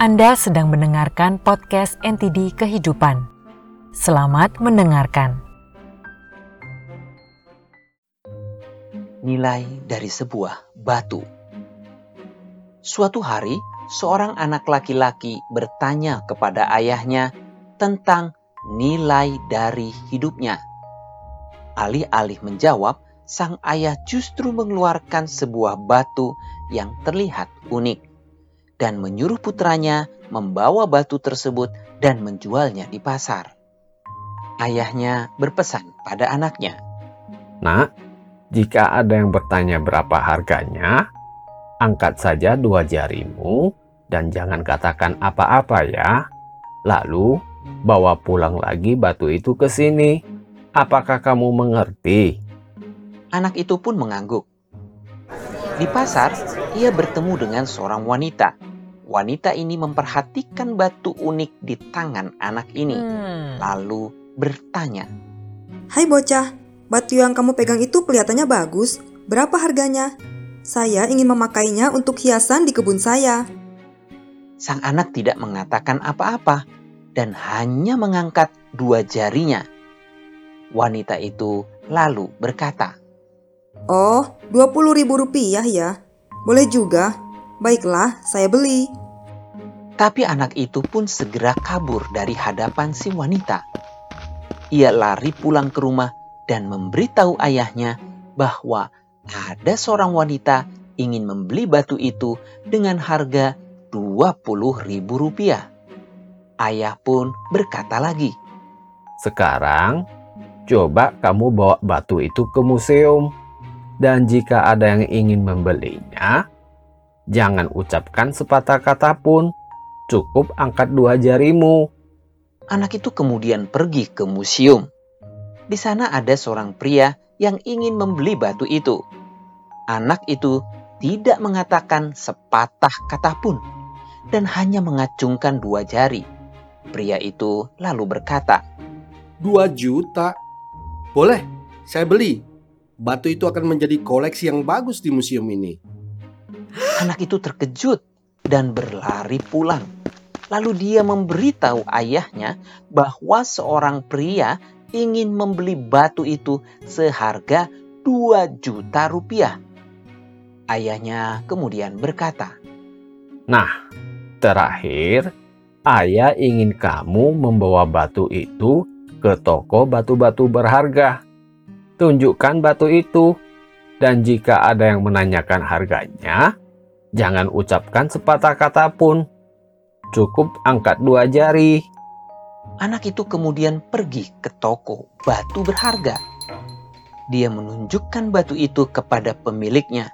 Anda sedang mendengarkan podcast NTD Kehidupan. Selamat mendengarkan. Nilai dari sebuah batu. Suatu hari, seorang anak laki-laki bertanya kepada ayahnya tentang nilai dari hidupnya. Alih-alih menjawab, sang ayah justru mengeluarkan sebuah batu yang terlihat unik dan menyuruh putranya membawa batu tersebut dan menjualnya di pasar. Ayahnya berpesan pada anaknya, Nak, jika ada yang bertanya berapa harganya, angkat saja dua jarimu dan jangan katakan apa-apa ya. Lalu, bawa pulang lagi batu itu ke sini. Apakah kamu mengerti? Anak itu pun mengangguk. Di pasar, ia bertemu dengan seorang wanita. Wanita ini memperhatikan batu unik di tangan anak ini, Hmm. lalu bertanya, Hai bocah, batu yang kamu pegang itu kelihatannya bagus. Berapa harganya? Saya ingin memakainya untuk hiasan di kebun saya. Sang anak tidak mengatakan apa-apa dan hanya mengangkat dua jarinya. Wanita itu lalu berkata, Oh, 20 ribu rupiah ya? Boleh juga. Baiklah, saya beli. Tapi anak itu pun segera kabur dari hadapan si wanita. Ia lari pulang ke rumah dan memberitahu ayahnya bahwa ada seorang wanita ingin membeli batu itu dengan harga 20 ribu rupiah. Ayah pun berkata lagi, Sekarang, coba kamu bawa batu itu ke museum. Dan jika ada yang ingin membelinya, jangan ucapkan sepatah kata pun. Cukup angkat dua jarimu. Anak itu kemudian pergi ke museum. Di sana ada seorang pria yang ingin membeli batu itu. Anak itu tidak mengatakan sepatah kata pun dan hanya mengacungkan dua jari. Pria itu lalu berkata, 2 juta. Boleh, saya beli. Batu itu akan menjadi koleksi yang bagus di museum ini. Anak itu terkejut dan berlari pulang. Lalu dia memberitahu ayahnya bahwa seorang pria ingin membeli batu itu seharga 2 juta rupiah. Ayahnya kemudian berkata, Nah, terakhir, ayah ingin kamu membawa batu itu ke toko batu-batu berharga. Tunjukkan batu itu, dan jika ada yang menanyakan harganya, jangan ucapkan sepatah kata pun. Cukup angkat dua jari. Anak itu kemudian pergi ke toko batu berharga. Dia menunjukkan batu itu kepada pemiliknya.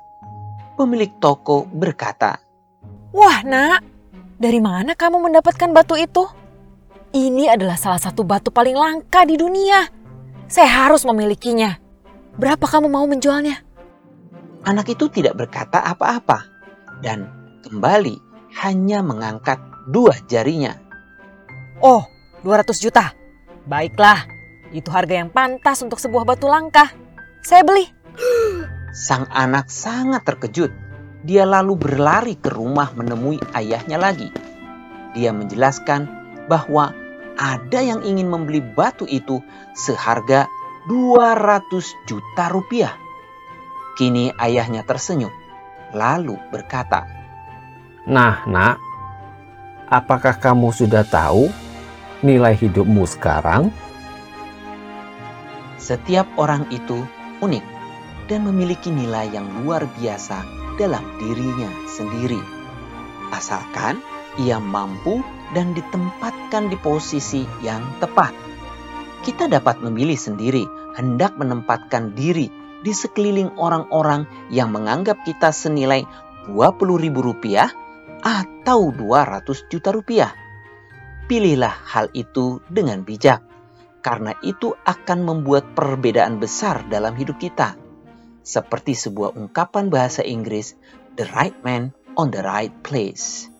Pemilik toko berkata, Wah, Nak, dari mana kamu mendapatkan batu itu? Ini adalah salah satu batu paling langka di dunia. Saya harus memilikinya. Berapa kamu mau menjualnya? Anak itu tidak berkata apa-apa dan kembali hanya mengangkat dua jarinya. Oh, 200 juta. Baiklah, itu harga yang pantas untuk sebuah batu langka. Saya beli. Sang anak sangat terkejut. Dia lalu berlari ke rumah menemui ayahnya lagi. Dia menjelaskan bahwa ada yang ingin membeli batu itu seharga 200 juta rupiah. Kini ayahnya tersenyum, lalu berkata, Nah, nak, apakah kamu sudah tahu nilai hidupmu sekarang? Setiap orang itu unik dan memiliki nilai yang luar biasa dalam dirinya sendiri. Asalkan ia mampu dan ditempatkan di posisi yang tepat. Kita dapat memilih sendiri hendak menempatkan diri di sekeliling orang-orang yang menganggap kita senilai 20 ribu rupiah atau 200 juta rupiah. Pilihlah hal itu dengan bijak karena itu akan membuat perbedaan besar dalam hidup kita. Seperti sebuah ungkapan bahasa Inggris, the right man on the right place.